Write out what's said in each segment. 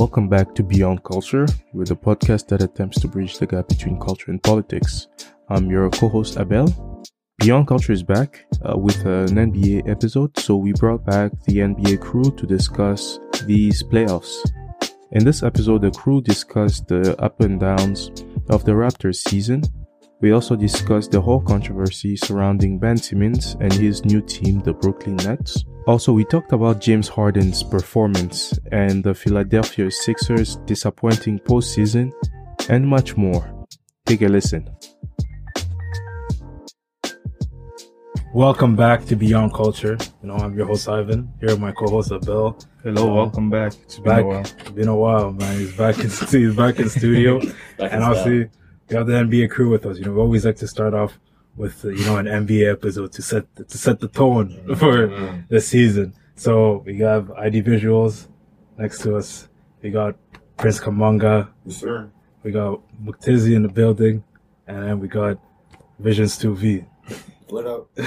Welcome back to Beyond Culture, with a podcast that attempts to bridge the gap between culture and politics. I'm your co-host Abel. Beyond Culture is back uh, with an NBA episode, so we brought back the NBA crew to discuss these playoffs. In this episode, the crew discussed the up and downs of the Raptors season. We also discussed the whole controversy surrounding Ben Simmons and his new team, the Brooklyn Nets. Also, we talked about James Harden's performance and the Philadelphia Sixers' disappointing postseason and much more. Take a listen. Welcome back to Beyond Culture. You know, I'm your host Ivan. Here with my co-host Abel. Hello, Uh, welcome back. It's been back. a while. It's been a while, man. He's back in he's back in studio, Back and in obviously we have the NBA crew with us. You know, we always like to start off with uh, you know an NBA episode to set to set the tone for the season. So we have ID Visuals next to us. We got Prince Kamanga. Yes, sir. We got Muktizi in the building, and then we got Visions 2V. What up? All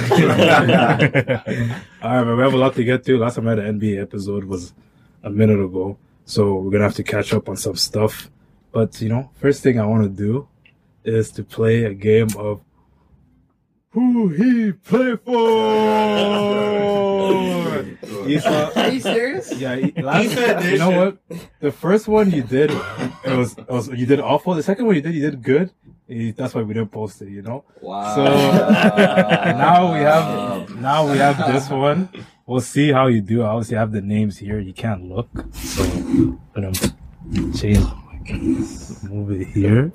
right, man. We have a lot to get to. Last time I had an NBA episode was a minute ago, so we're gonna have to catch up on some stuff. But you know, first thing I want to do is to play a game of who he play for. Isa, uh, Are you serious? yeah, last, you know what? The first one you did, it was, it was you did awful. The second one you did, you did good. That's why we didn't post it, you know. Wow. So now we have now we have this one. We'll see how you do. I obviously have the names here. You can't look, so I'm gonna change. Move it here.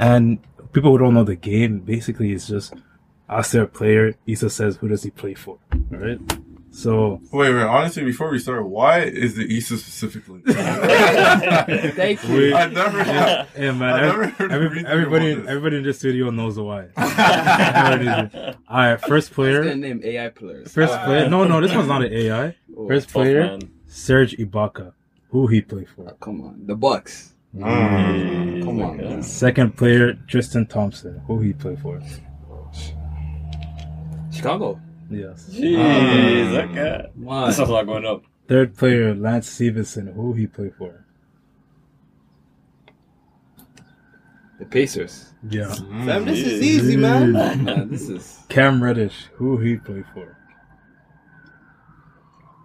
And people who don't know the game, basically, it's just ask their player. Issa says, "Who does he play for?" All right. So Wait, wait. Honestly, before we start, why is the Issa specifically? Thank you. We- I never. yeah, man. I never every- heard every- everybody, everybody in this studio knows the why. All right, first player. gonna name AI players. First Uh, player. No, no, this one's not an AI. oh, First player, Serge Ibaka. Who he play oh, for? come on, the Bucks. Mm. Come on, man. Second player, Tristan Thompson. Who he play for? Chicago. Yes. Jeez, okay. Come on. This is a lot going up. Third player, Lance Stephenson. Who he play for? The Pacers. Yeah. Fam, this is easy, man. Man, this is Cam Reddish. Who he play for?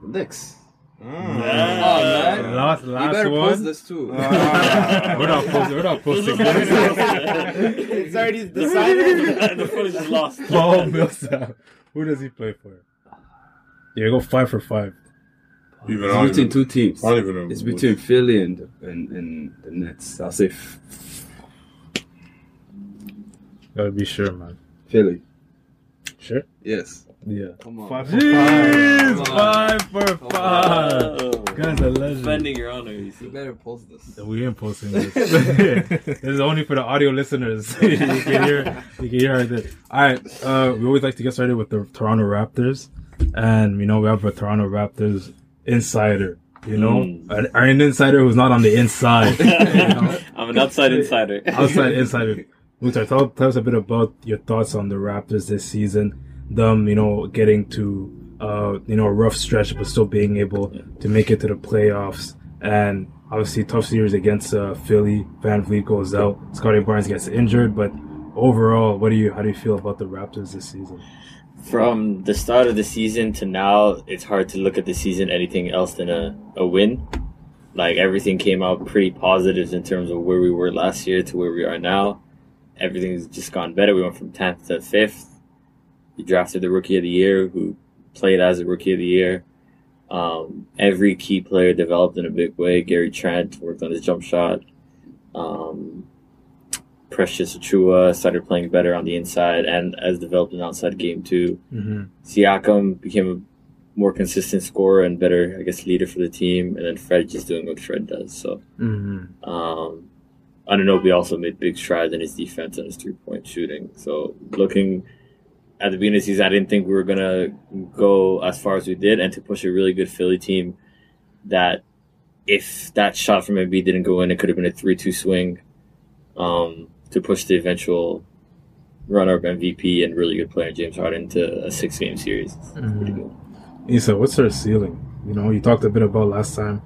the Knicks. Mm. Oh, man. Last, You last better post this too. we're not posting. We're not posting it's already decided. the footage is lost. Paul Millsap. Who does he play for? Yeah, go five for five. Even It's between even- two teams. I don't even know. It's between Philly and the, and, and the Nets. I'll say f- Gotta be sure, man. Philly. Sure. Yes. Yeah. Come on. Five for Jeez, five. come Five for five. Oh, Guys are legends. defending your honor. You You see. better post this. We ain't posting this. this is only for the audio listeners. you can hear, you can hear it. All right. Uh, we always like to get started with the Toronto Raptors, and you know we have a Toronto Raptors insider. You know, Mm. an, an insider who's not on the inside. you know? I'm an outside insider. outside insider. Mukhtar, tell, tell us a bit about your thoughts on the Raptors this season. Them, you know, getting to uh, you know, a rough stretch, but still being able to make it to the playoffs. And obviously, tough series against uh, Philly. VanVleet goes out. Scottie Barnes gets injured. But overall, what do you? How do you feel about the Raptors this season? From the start of the season to now, it's hard to look at the season anything else than a, a win. Like everything came out pretty positive in terms of where we were last year to where we are now. Everything's just gone better. We went from 10th to 5th. We drafted the rookie of the year who played as a rookie of the year. Um, every key player developed in a big way. Gary Trent worked on his jump shot. Um, Precious Achiuwa started playing better on the inside and has developed an outside game too. Mm-hmm. Siakam became a more consistent scorer and better, I guess, leader for the team. And then Fred just doing what Fred does. So, Mm-hmm. um, also made big strides in his defense and his three point shooting. So, looking at the beginning of the season, I didn't think we were going to go as far as we did and to push a really good Philly team that if that shot from Embiid didn't go in, it could have been a 3 2 swing um, to push the eventual runner up MVP and really good player James Harden to a six game series. Mm-hmm. pretty good. Issa, what's her ceiling? You know, you talked a bit about last time.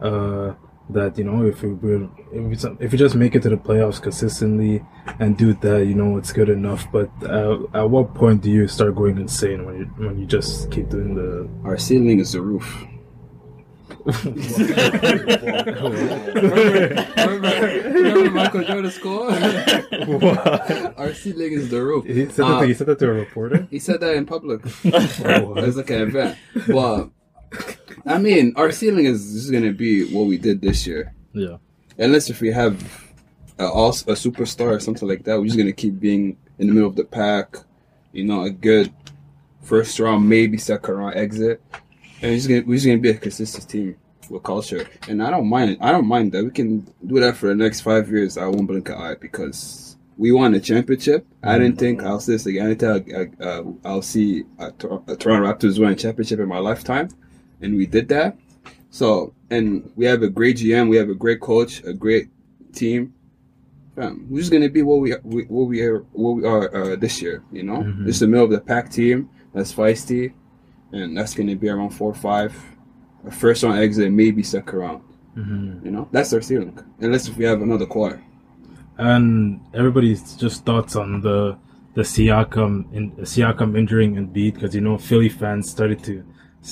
Uh, that you know if we will if we, if we just make it to the playoffs consistently and do that, you know it's good enough. But uh, at what point do you start going insane when you when you just keep doing the Our ceiling is the roof. remember, remember Michael Jordan score? Our ceiling is the roof. He said, Uh, that, he said that to a reporter. He said that in public. It's like an event. But I mean, our ceiling is just gonna be what we did this year. Yeah. Unless if we have a, a superstar or something like that, we're just gonna keep being in the middle of the pack. You know, a good first round, maybe second round exit, and we're just gonna we're just gonna be a consistent team with culture. And I don't mind. I don't mind that. We can do that for the next five years. I won't blink an eye because we won a championship. I didn't think I'll say this again. I didn't think I, uh, I'll see a, a Toronto Raptors win a championship in my lifetime, and we did that. So, and we have a great GM, we have a great coach, a great team. Fam, we're just gonna be what we, we what we are what we are uh, this year. You know, Mhm. just the middle of the pack team that's feisty, and that's gonna be around four or five. A first round exit, maybe second round. hmm You know, that's our ceiling. Unless if we have another quarter. And everybody's just thoughts on the the Siakam in Siakam injuring Embiid because you know Philly fans started to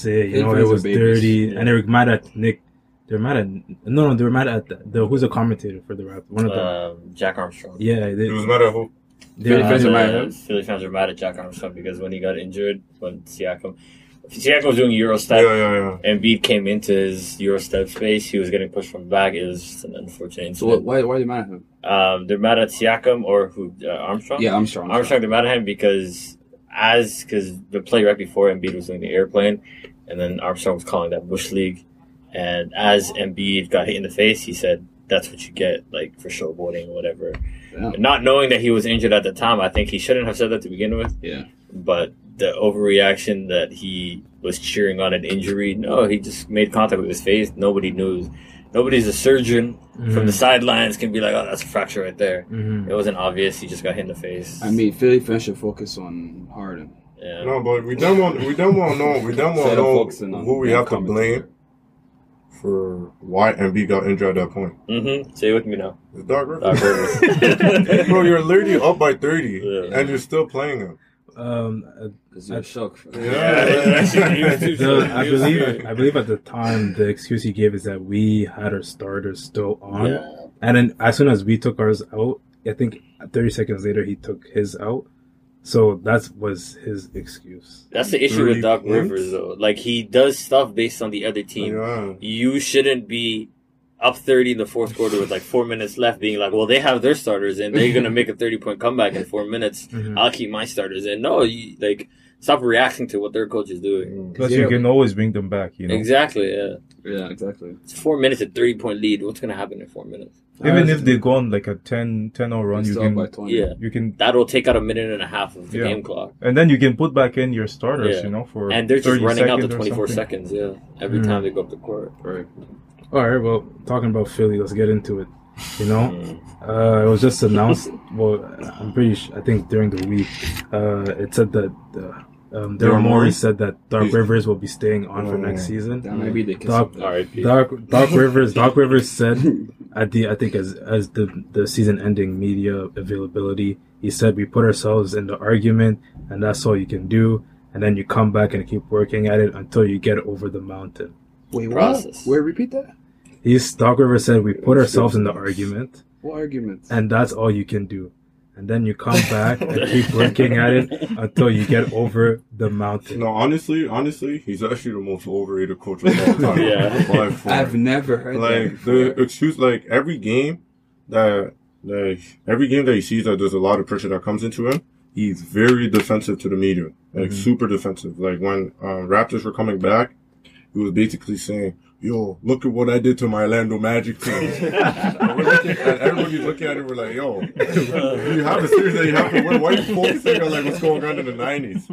say you know it was dirty Yeah. and they were mad at Nick. They're mad at no no they were mad at the, the who's a commentator for the rap one of the Um, Jack Armstrong. yeah they, He was mad at who? they Philly were- fans are mad at? Philly fans are mad at Jack Armstrong because when he got injured, when Siakam, Siakam was doing Euro Yeah, step, yeah, yeah. and Embiid came into his Euro step space. He was getting pushed from the back. It was just an unfortunate So what, why why are you mad at him? Um, they're mad at Siakam or who? Uh, Armstrong. Yeah, I'm strong. Armstrong. They're mad at him because as because the play right before Embiid was doing the airplane, and then Armstrong was calling that bush league, and as Embiid got hit in the face, he said, "That's what you get, like for showboating or whatever." Yeah. Not knowing that he was injured at the time, I think he shouldn't have said that to begin with. Yeah. But the overreaction that he was cheering on an injury, no, he just made contact with his face. Nobody knew. Nobody's a surgeon from the sidelines can be like, "Oh, that's a fracture right there." Mhm. It wasn't obvious. He just got hit in the face. I mean, Philly fans should focus on Harden. yeah. No, but we don't want we don't want to know we don't want to know who we have to blame for why Embiid got injured at that point. Mm-hmm. Say it with me now. It's Doc Rivers. Doc Rivers. Bro, you're literally up by thirty, Yeah. and you're still playing him. Um uh, It's a shock. Yeah. the, I believe I believe at the time the excuse he gave is that we had our starters still on Yeah. And then as soon as we took ours out, I think 30 seconds later he took his out. So that was his excuse. That's the issue 30 with Doc points? Rivers, though. Like he does stuff based on the other team. Yeah. You shouldn't be up 30 in the fourth quarter with like four minutes left, being like, "Well, they have their starters and they're gonna make a 30 point comeback in four minutes. Mhm. I'll keep my starters in." No, you, like stop reacting to what their coach is doing. Plus, Yeah. you can always bring them back. You know, Exactly. Yeah. Yeah, exactly. It's four minutes, a 30 point lead. What's gonna happen in four minutes? even if they go on like a 10 10 0 run, you Still by can 20. Yeah. you can That'll take out a minute and a half of the Yeah. game clock. and then you can put back in your starters. Yeah. You know, for And they're just running out the 24 seconds. Yeah. Every Mm. time they go up the court. Right. All right, well, talking about Philly, let's get into it. You know, uh, it was just announced. well, I'm pretty. Sure, I think during the week, uh, it said that uh, um, Daryl Daryl Morey Morey? said that Doc Rivers will be staying on for Oh. next season. That might be the kiss. Doc, All right. Doc, Doc Rivers, Doc Rivers said at the I think as as the the season ending media availability, he said we put ourselves in the argument, and that's all you can do. And then you come back and keep working at it until you get over the mountain. Wait, what? Process. Wait, repeat that? He's Doc Rivers said we put ourselves in the argument, What argument? and that's all you can do. And then you come back and keep working at it until you get over the mountain. No, honestly, honestly, he's actually the most overrated coach of all time. Yeah. By far. I've never heard like before. the excuse like every game that like every game that he sees that there's a lot of pressure that comes into him he's very defensive to the media like Mhm. super defensive like when um, raptors were coming back he was basically saying yo look at what i did to my orlando magic team and, we're looking, and everybody's looking at it we're like yo you have a series that you have to win why are you focusing on like what's going on in the 90s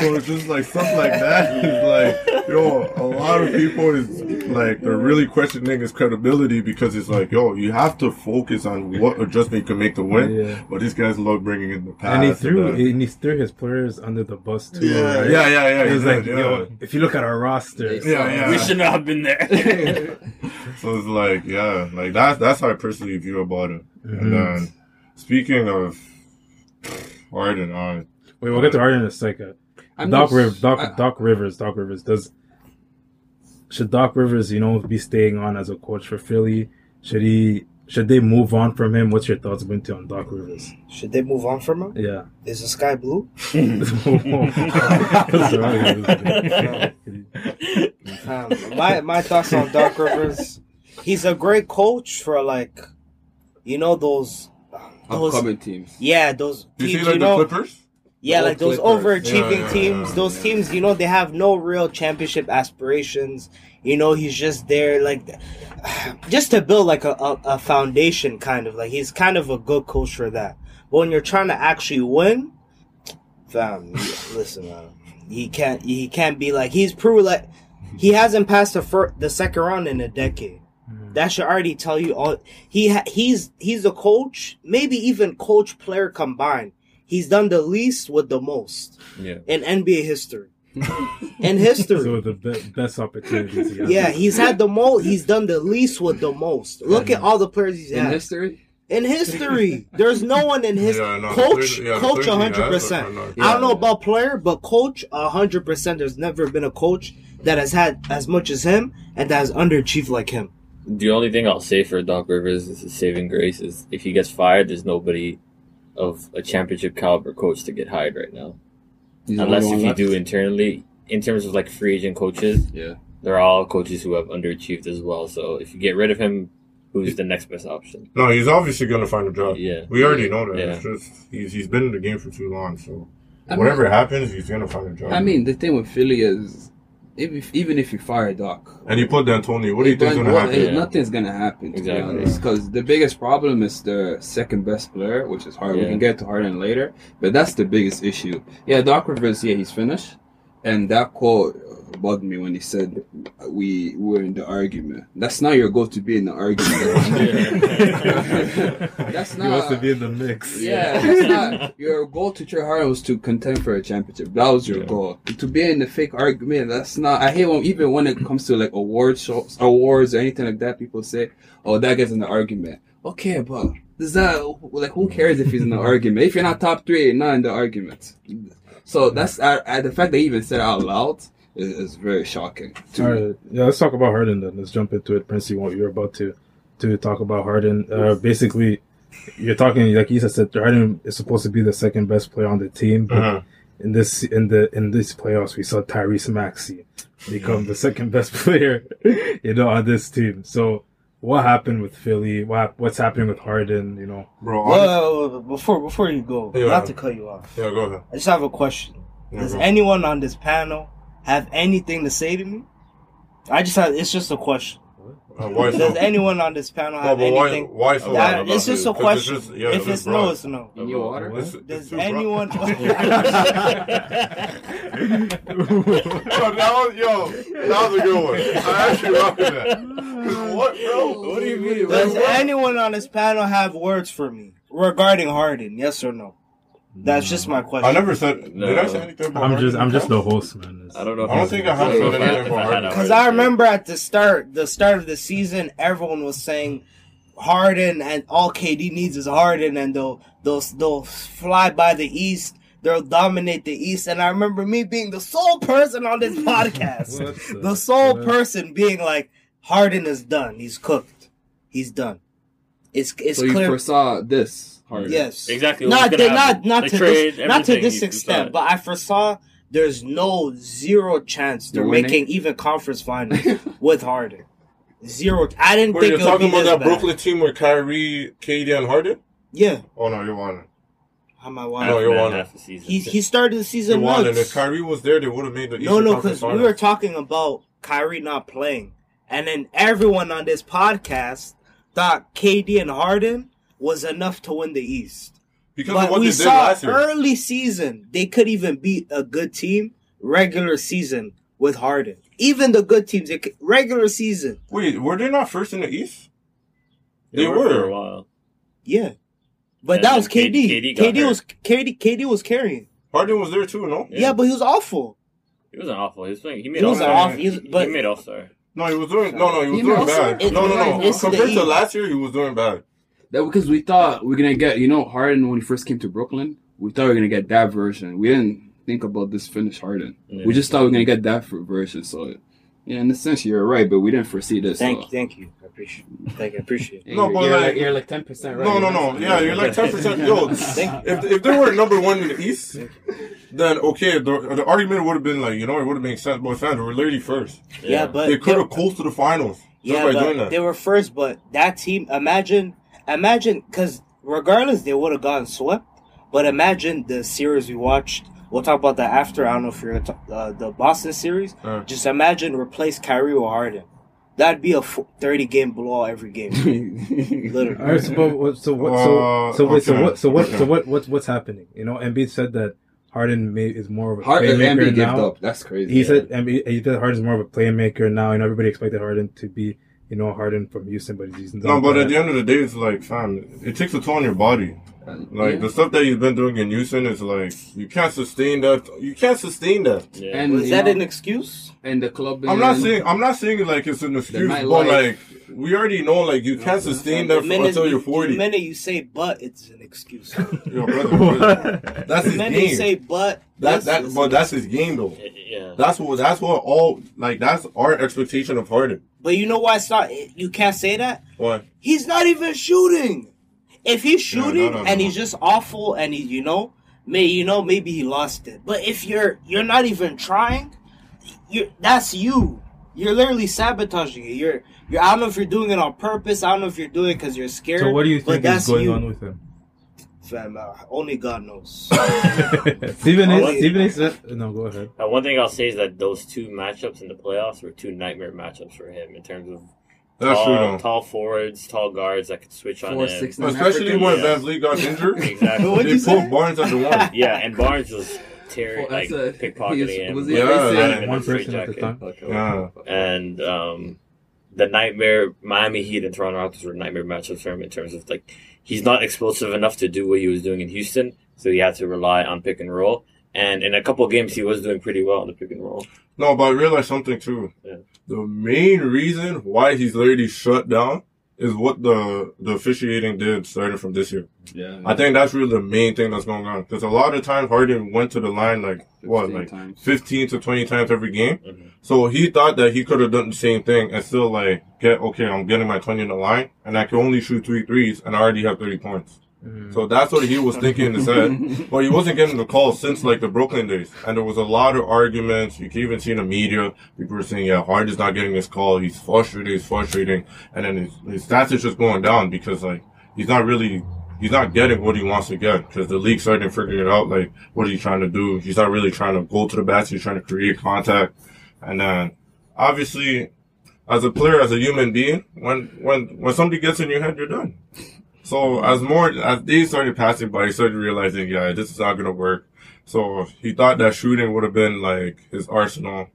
so it's just like stuff like that is like yo a lot of people is like they're really questioning his credibility because it's like yo you have to focus on what adjustment you can make to win Yeah. but these guys love bringing in the past And he threw that. and he threw his players under the bus too. yeah, right? yeah yeah yeah It was he like, did, yo, if you look at our roster, yeah yeah We should not have been there. So it's like, yeah, like that's that's how I personally view about it. And then speaking of Harden, uh, Wait, we'll get to Harden in a second. I'm Doc not- Rivers, Doc, I- Doc Rivers, Doc Rivers. Does should Doc Rivers, you know, be staying on as a coach for Philly? Should he? Should they move on from him? What's your thoughts, Binti, on Doc Rivers? Should they move on from him? Yeah. Is the sky blue? Um, my my thoughts on Doc Rivers. He's a great coach for like, you know those, those upcoming teams. yeah those you see teams. like You the Clippers? yeah, The like those Clippers. overachieving Yeah, yeah, teams. yeah, those yeah. teams, you know, they have no real championship aspirations. You know, he's just there like just to build like a, a, a foundation, kind of like he's kind of a good coach for that. But when you're trying to actually win, fam, listen, man, he can't he can't be like he's proved like he hasn't passed the fir- the second round in a decade. Mm-hmm. That should already tell you all. He ha- he's he's a coach, maybe even coach player combined. He's done the least with the most Yeah. in NBA history. in so history, the be- best opportunities. He yeah, he's had the most. He's done the least with the most. Look at all the players he's In had history, in history. There's no one in his Yeah, no, coach. there's- yeah, coach, hundred yeah, percent. that's- I don't know about player, but coach, hundred percent. There's never been a coach that has had as much as him and that has underachieved like him. The only thing I'll say for Doc Rivers is his saving grace is if he gets fired, there's nobody of a championship caliber coach to get hired right now. He's Unless if you left. do internally, in terms of like free agent coaches, Yeah. they're all coaches who have underachieved as well. So if you get rid of him, who's the next best option? No, he's obviously gonna find a job. Yeah. We already know that. Yeah. It's just he's he's been in the game for too long, so I mean- whatever happens, he's gonna find a job. I mean, the thing with Philly is, if, even if you fire Doc, and you put D'Antoni. What do you think's But gonna what- happen? Yeah. Nothing's gonna happen. To Exactly. be honest, because the biggest problem is the second best player, which is hard. We can get to Harden later, but that's the biggest issue. Yeah, Doc Rivers, yeah, he's finished, and that quote bugged me when he said we were in the argument. That's not your goal to be in the argument. that's not. he wants to be in the mix. Yeah, that's not your goal to try hard was to contend for a championship. That was your Yeah. goal. To be in the fake argument, that's not. I hate when even when it comes to like awards shows, awards or anything like that. People say, "Oh, that gets in the argument." Okay, but does that like who cares if he's in the argument? If you're not top three, you're not in the argument. So that's I, I, the fact they even said it out loud is, is very shocking. To All me. right, yeah. Let's talk about Harden then. Let's jump into it, Prince. You want you're about to to talk about Harden. Uh, basically, you're talking like Issa said. Harden is supposed to be the second best player on the team, but Uh-huh. in this in the in this playoffs, we saw Tyrese Maxey become the second best player, you know, on this team. So, what happened with Philly? What what's happening with Harden? You know, Bro, honest- Well, before before you go, Yeah. not to cut you off, yeah, go ahead. I just have a question. Yeah, Does go. anyone on this panel have anything to say to me? I just have. It's just a question. Uh, why so? Does anyone on this panel No, have but why, anything? why so? That- about it's just it? a 'Cause question. It's just, yeah, if it's no, it's no. In your water? It's- it's Does too anyone? yo, that was, yo, that was a good one. I actually rocked that. What, bro? What do you mean? Does anyone on this panel have words for me regarding Harden? Yes or no? That's just my question. I never said. No. Did I say anything about I'm just I'm just the host, man. It's- I don't know. If I don't think I have don't know said if anything about had Harden. a Because I remember at the start, the start of the season, everyone was saying Harden and all KD needs is Harden, and they'll they'll they'll fly by the East. They'll dominate the East, and I remember me being the sole person on this podcast, the- the sole what? person being like, "Harden is done. He's cooked. He's done. It's it's so you foresaw this. Harden. Yes, Exactly Not gonna the, not not The to trade, this not to this extent, but I foresaw there's no zero chance they're They're winning? making even conference finals with Harden. Zero. I didn't Wait, think you're talking about that bad. Brooklyn team with Kyrie, KD, and Harden? Yeah, Oh no, you're one. how am I No, you're Half one. half the season. He he started the You're season one. And if nuts. Kyrie was there, they would have made the No, Eastern no, Conference because we were talking about Kyrie not playing, and then everyone on this podcast thought KD and Harden was enough to win the East. because of But what we they did saw last year. early season they could even beat a good team regular season with Harden. Even the good teams, could, regular season, Wait, were they not first in the East? They, They were, were. for a while. yeah. But And that was then KD. KD KD was KD. KD was carrying. Harden was there too, no? Yeah, but he was awful. He wasn't awful. He was playing. He made He was All-Star. off- he was- but- he made All Star. No, he was doing no, no, he was You doing bad. it's- No, no, no. Compared to East. last year, he was doing bad. That because we thought we are gonna get, you know, Harden when he first came to Brooklyn. We thought we were gonna get that version. We didn't think about this finished Harden. Yeah. We just thought we were gonna get that version. So, yeah, in a sense, you're right, but we didn't foresee this. Thank so. you, thank you. I appreciate. Thank you, I appreciate. it. No, you're, but you're like- you're like ten percent right. No, no, no. Yeah, you're like ten percent. Yo, if if they were number one in the East, then okay, the, the argument would have been like, you know, it would have made sense. But fans were literally first. Yeah, but They could have coasted the finals just Yeah, by but doing that. they were first, but that team. Imagine, imagine, because regardless, they would have gotten swept. But imagine the series we watched. We'll talk about that after. I don't know if you're gonna talk, uh, the Boston series. Uh. Just imagine replace Kyrie with Harden. That'd be a f- thirty game blowout every game. Literally. All right, so but what, so what, so Uh, so wait, so what, so what, so what, what's what's happening? You know, Embiid said that Harden may, is more of a Harden playmaker Embiid now. up. That's crazy. He said Embiid, he said Harden's more of a playmaker now, and everybody expected Harden to be, you know, Harden from Houston, but he's no, but at the end of the day, it's like, fam, it takes a toll on your body. Uh, like Yeah. the stuff that you've been doing in Houston is like you can't sustain that. You can't sustain that. Yeah. And Was you that know, an excuse? and the club? I'm not saying I'm not saying like it's an excuse, but like we already know, like you can't sustain that for, until you, you're 40. the minute you say "but," it's an excuse. Yo, brother, brother. that's the his minute you game. say "but," that, that's that, it's but that's his game though. Yeah. That's what that's what all like. That's our expectation of Harden. But you know why it's not? You can't say that. What? He's not even shooting. If he's No, no, shooting no, no. and he's just awful and he, you know, may you know maybe he lost it. But if you're you're not even trying, you that's you. You're literally sabotaging it. You're you're. I don't know if you're doing it on purpose. I don't know if you're doing it because you're scared. so what do you think is going you. on with him? Fam, uh, only God knows. Stephen A. Stephen A. said, no, go ahead. Uh, one thing I'll say is that those two matchups in the playoffs were two nightmare matchups for him in terms of That's tall, true though. tall forwards, tall guards that could switch on him. six, Especially Africans. when Yeah. VanVleet got injured, Exactly. They you put? Barnes at the one. yeah, and Barnes was tearing, Well, like a- pickpocketing he was- him. was he Yeah, racing? yeah. Not even One a straight person at the jacket. time. Yeah. and um, the nightmare Miami Heat and Toronto Raptors were nightmare matchups for him in terms of like he's not explosive enough to do what he was doing in Houston, so he had to rely on pick and roll. And in a couple of games, he was doing pretty well in the pick and roll. No, but I realized something too. Yeah. The main reason why he's literally shut down is what the the officiating did starting from this year. Yeah. I think that's really the main thing that's going on. Because a lot of times Harden went to the line like what, 15 like times. fifteen to twenty times every game. Mhm. So he thought that he could have done the same thing and still like get okay. I'm getting my twenty in the line, and I can only shoot three threes, and I already have thirty points. Mm. So that's what he was thinking in his head. But he wasn't getting the call since like the Brooklyn days. And there was a lot of arguments. You can even see in the media, people were saying, yeah, Harden's not getting this call. He's frustrated. He's frustrating. And then his, his stats is just going down because like, he's not really, he's not getting what he wants to get because the league started figure it out. Like, what are you trying to do? He's not really trying to go to the basket. He's trying to create contact. And then obviously, as a player, as a human being, when, when, when somebody gets in your head, you're done. So as more as days started passing by, he started realizing, yeah, this is not gonna work. So he thought that shooting would have been like his arsenal.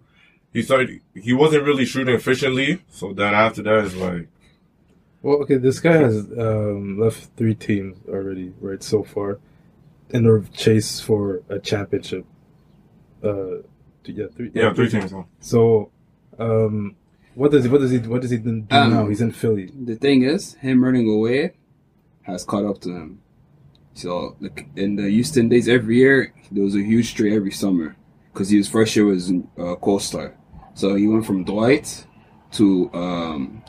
He started he wasn't really shooting efficiently. So then after that, it's like Well, okay, this guy has um, left three teams already, right, so far, in the chase for a championship. Uh, yeah, three. yeah, three teams. huh? So, um, what does he? What does he? What does he do Um, now? He's in Philly. The thing is, him running away has caught up to him. So, like in the Houston days, every year there was a huge trade every summer because his first year was uh, co-star. So he went from Dwight to um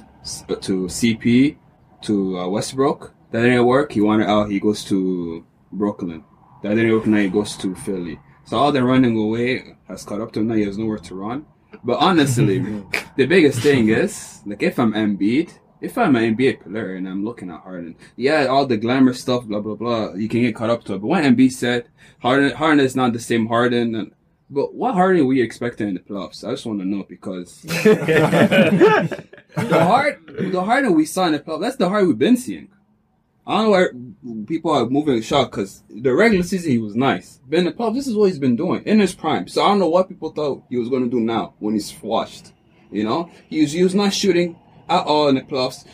to CP to uh, Westbrook. That didn't work. He wanted out. He goes to Brooklyn. That didn't work. Now he goes to Philly. So all the running away has caught up to him. Now he has nowhere to run. But honestly, the biggest thing is like if I'm Embiid, if I'm an NBA player and I'm looking at Harden, yeah, all the glamour stuff, blah blah blah, you can get caught up to it. But when Embiid said Harden, Harden is not the same Harden, and, but what Harden were you expecting in the playoffs? I just want to know because the Harden, the Harden we saw in the playoffs, that's the Harden we've been seeing. I don't know why people are moving shocked because the regular season he was nice. But in the playoffs, this is what he's been doing in his prime. So I don't know what people thought he was going to do now when he's washed. You know, he was he was not shooting at all in the playoffs.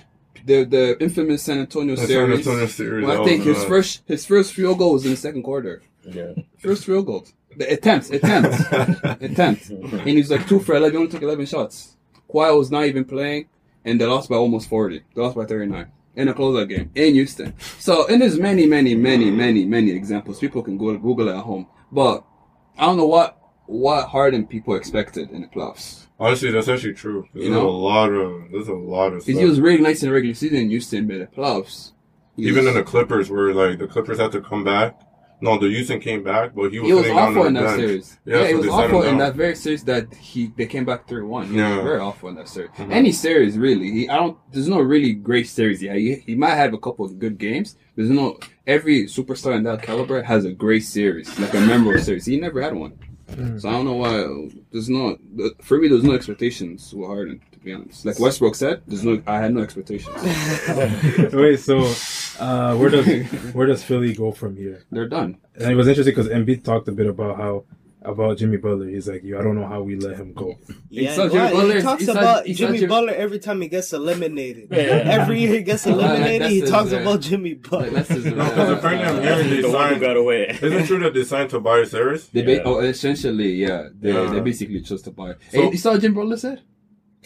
The the infamous San Antonio The San. Antonio series, Well, I think his first his first field goal was in the second quarter. Yeah. First field goal. The attempts, attempts, attempts. And he's like two for eleven. He only took eleven shots. Kawhi was not even playing, and they lost by almost 40. They lost by 39 in a closeout game in Houston. So, and there's many, many, many, many, many examples. People can go Google it at home. But I don't know what what Harden people expected in the playoffs. Honestly, that's actually true. There's You know? a lot of there's a lot of stuff. he was really nice in the regular season in Houston, but the playoffs. Even in the Clippers, where like the Clippers had to come back. No, the Houston came back, but he was, he was awful on in that bench. series. Yeah, Yeah, so he was they sat him awful in that very series that he they came back three one. Yeah. was very awful in that series. Mhm. Any series really. He I don't. There's no really great series. Yeah, he, he might have a couple of good games. There's no every superstar in that caliber has a great series, like a memorable series. He never had one. Mm. So I don't know why. There's no for me. There's no expectations with Harden. To be honest, like Westbrook said, there's no. I had no expectations. Wait, so uh, where does where does Philly go from here? They're done. And it was interesting because Embiid talked a bit about how about Jimmy Butler. He's like, "Yo, I don't know how we let him go." Yeah, saw Jimmy well, Butler- he talks about he saw Jimmy Jimmy- Butler every time he gets eliminated. Yeah. Every year he gets eliminated, that's he his, talks uh, about Jimmy Butler. that's his, No, because apparently I'm hearing they the one signed. got away. Is it true that they signed Tobias Harris? They ba- Yeah. oh, essentially, yeah. They, Yeah. they basically chose to buy. So- hey, you saw what Jim Butler said?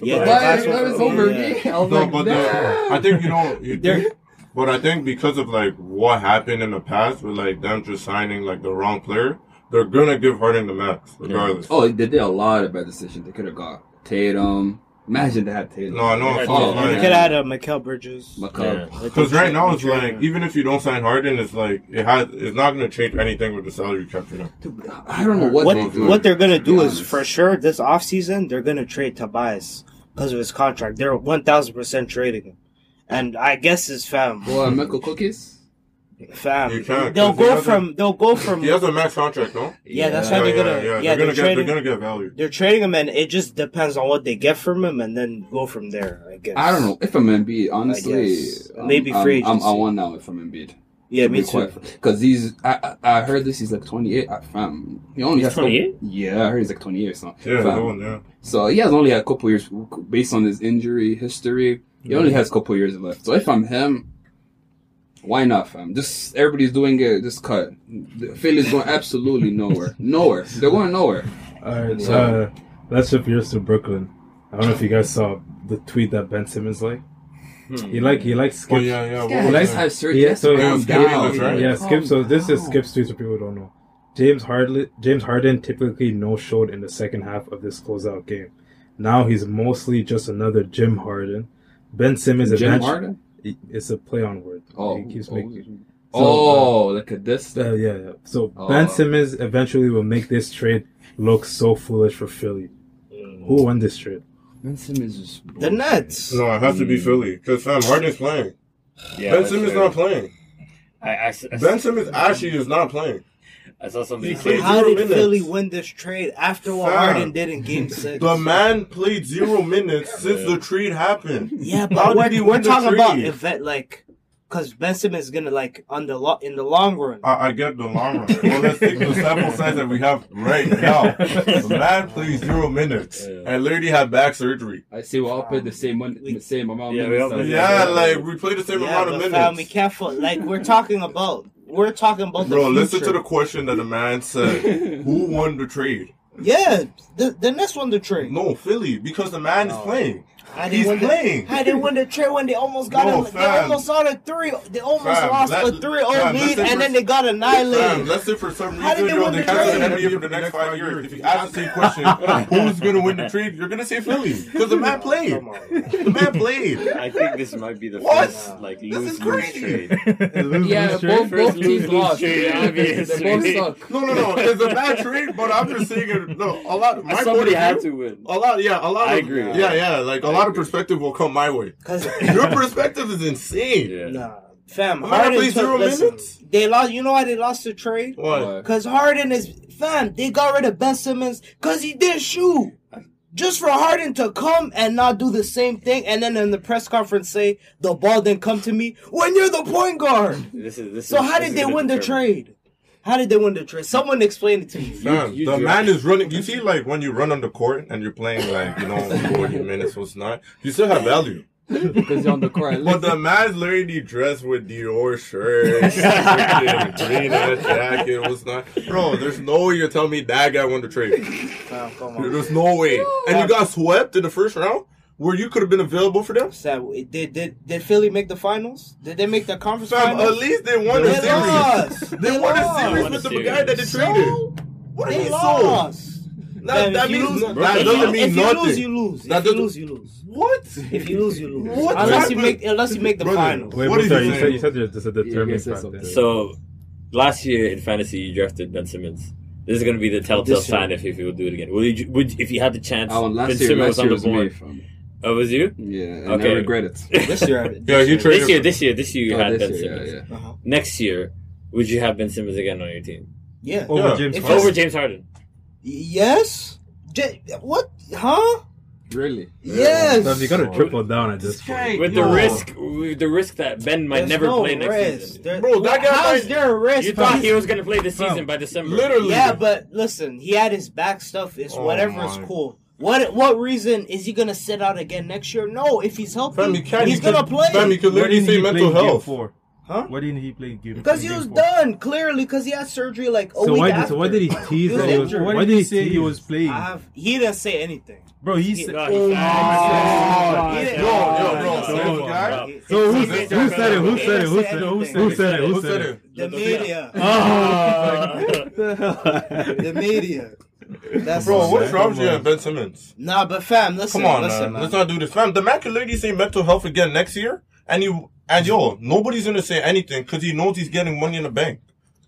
Yeah, Why that's that was over yeah. me? I was No, like, but the. I think you know. You think, but I think because of like what happened in the past with like them just signing like the wrong player, they're gonna give Harden the max regardless. Oh, they did a lot of bad decisions. They could have got Tatum. Imagine they had Tatum. No, I know. Yeah, They yeah. could have had uh, Mikal Bridges. McCullough. Because right now it's like him. even if you don't sign Harden, it's like it has it's not gonna change anything with the salary cap for them. Dude, I don't know what, what they do. what they're gonna do is for sure this offseason they're gonna trade Tobias because of his contract. They're one thousand percent trading him, and I guess his fam, Well, Michael Cookies. Fam. Can't, they'll 'cause go has a- from they'll go from He has a max contract, no? yeah. That's Yeah, why they're yeah, gonna yeah. yeah, they're they're, gonna get trading they're gonna get value. they're trading him, and it just depends on what they get from him, and then go from there. I guess I don't know if I'm Embiid. Honestly, guess. um, Maybe I'm, free I'm, I agency. want now if I'm Embiid. Yeah, me too. Because he's, I, I I heard this. He's like 28. I fam, he only He's has couple- 28? Yeah, I heard he's like 28 or something. Yeah, Fam. the one, yeah. So he has only had a couple years based on his injury history. He only has a couple years left. So if I'm him, why not, fam? Just everybody's doing it. Just cut. The Philly's going absolutely nowhere. Nowhere. They're going nowhere. All right, So- uh, let's shift gears to Brooklyn. I don't know if you guys saw the tweet that Ben Simmons like. He like he likes Skip. Oh yeah, yeah. What Yeah, was have Sir Yeah, so- Yeah, Skip down. Right? Yeah, Calm Skip. So this is down. Skip's tweets for people who don't know. James Harden, James Harden typically no showed in the second half of this closeout game. Now he's mostly just another Jim Harden. Ben Simmons Jim eventually- Harden? It's a play on word. Oh, he keeps oh, making. oh, look at this. Uh, uh yeah, yeah. So Oh. Ben Simmons eventually will make this trade look so foolish for Philly. Who mm. won this trade? Ben Simmons is The Nets. No, it has to be Philly because Sam um, Harden's playing. Yeah, ben Simmons fair. not playing. I, I, I, Ben Simmons actually is not playing. I saw somebody He say How did minutes. Philly win this trade after what Fam. Harden did in Game Six? The man played zero minutes since the trade happened. Yeah, How but did we're, he we're win the talking about trade? event like because Ben Simmons is gonna like on the lo- in the long run. I, I get the long run. Well, let's take the sample size that we have right now. The man plays zero minutes Yeah. and literally had back surgery. I see we all played the same one, the same amount of Yeah, we minutes. all Yeah, like we played the same yeah, amount of but minutes. fam, we can't fo- like we're talking about we're talking about the Bro, listen to the question that the man said. Who won the trade? yeah the the next one the trade. No, Philly, because the man is oh. playing. How they He's win the- playing. How they win the trade when they almost got No, a, they almost saw the three they almost Fam, lost let- a three fam, oh let's lead and for- then they got Fam, annihilated. let's say for some How did reason, they yo, win they the cancel the trade? NBA for the next five years. If you ask the same question, who's gonna win the trade? You're gonna say Philly because the man played. The man played. I think this might be the What? first like This lose lose crazy. trade. Yeah, both, both teams lost. Yeah, obviously. both suck. No, no, no. It's a bad trade, but I'm just saying it. No, a lot. My Somebody had to win. A lot, yeah, a lot. I agree. Yeah, yeah. Like a I lot of perspective will come my way. Cause Your perspective is insane. Yeah. nah, fam, Man Harden played took zero listen, minutes? They lost. You know why they lost the trade? What? Cause Harden is fam. They got rid of Ben Simmons because he didn't shoot. Just for Harden to come and not do the same thing, and then in the press conference say the ball didn't come to me when you're the point guard. This is this. So is, how this did is they gonna win the trade? How did they win the trade? Someone explain it to me. Fam, you the man is running. You see, like when you run on the court and you're playing like you know 40 minutes was not. You still have value. Because you're on the court. But the man's literally dressed with Dior shirts, freaking green ass jacket, was not. Bro, there's no way you're telling me that guy won the trade. Fam, come on. There's no way. And you got swept in the first round. Where you could have been available for them? So, did did did Philly make the finals? Did they make the conference Fam, finals? at least they won they a series. lost. They, They won a series Won a with the series. guy that they So, traded. What do you they mean lost. That, Fam, that means lose- no- that doesn't mean if you nothing. lose, you lose. That if you lose, you lose. What? If you lose, you lose. What unless you make unless you make the Brother, finals. Wait, What what are you you, said, you said this is a Yeah, determining said factor. So, last year in fantasy, you drafted Ben Simmons. This is going to be the telltale sign if, if you will do it again. Would you, would if you had the chance? Oh, last ben year, Simmons last year on was the me. board. Fam. Oh, was you? Yeah, and Okay. I regret it. This year, Yeah, you year. This year, this year, this year you Oh, had Ben year, Simmons. yeah, yeah. Uh-huh. Next year, would you have Ben Simmons again on your team? Yeah. Over Yeah. James If Harden. Over James Harden. Yes. J- what? Huh? Really? Yes. So you got to triple down at this point. With the risk, with the risk that Ben might There's never no play next risk. season. There- Bro, that guy How's there a risk? You thought he was going to play this Fam. season by December. Literally. Yeah, but listen, he had his back stuff. It's Oh whatever is cool. What what reason is he gonna sit out again next year? No, if he's healthy, Fam, can't. he's you gonna could, play. Fam, you could literally say he mental health. four? Huh? Why didn't he play game? Because he was four? done clearly. Because he had surgery like a So week why, after. so why did he tease that he was? Why did he say he was playing? Have. He didn't say anything. Bro, he He- said. No, Oh he my said- God. He didn't- Yo, yo, bro, He so didn't this say guy- anything. So who, He who didn't said it? Who said it? Who say said it? Who said it? anything. Who said it? Who Who said said it? it? The media. The media. That's Bro, what's what wrong with you and Ben Simmons? Nah, but fam, listen, Come on, listen, man. man. Let's not do this, fam. The man can literally say mental health again next year, and you and yo, nobody's gonna say anything because he knows he's getting money in the bank.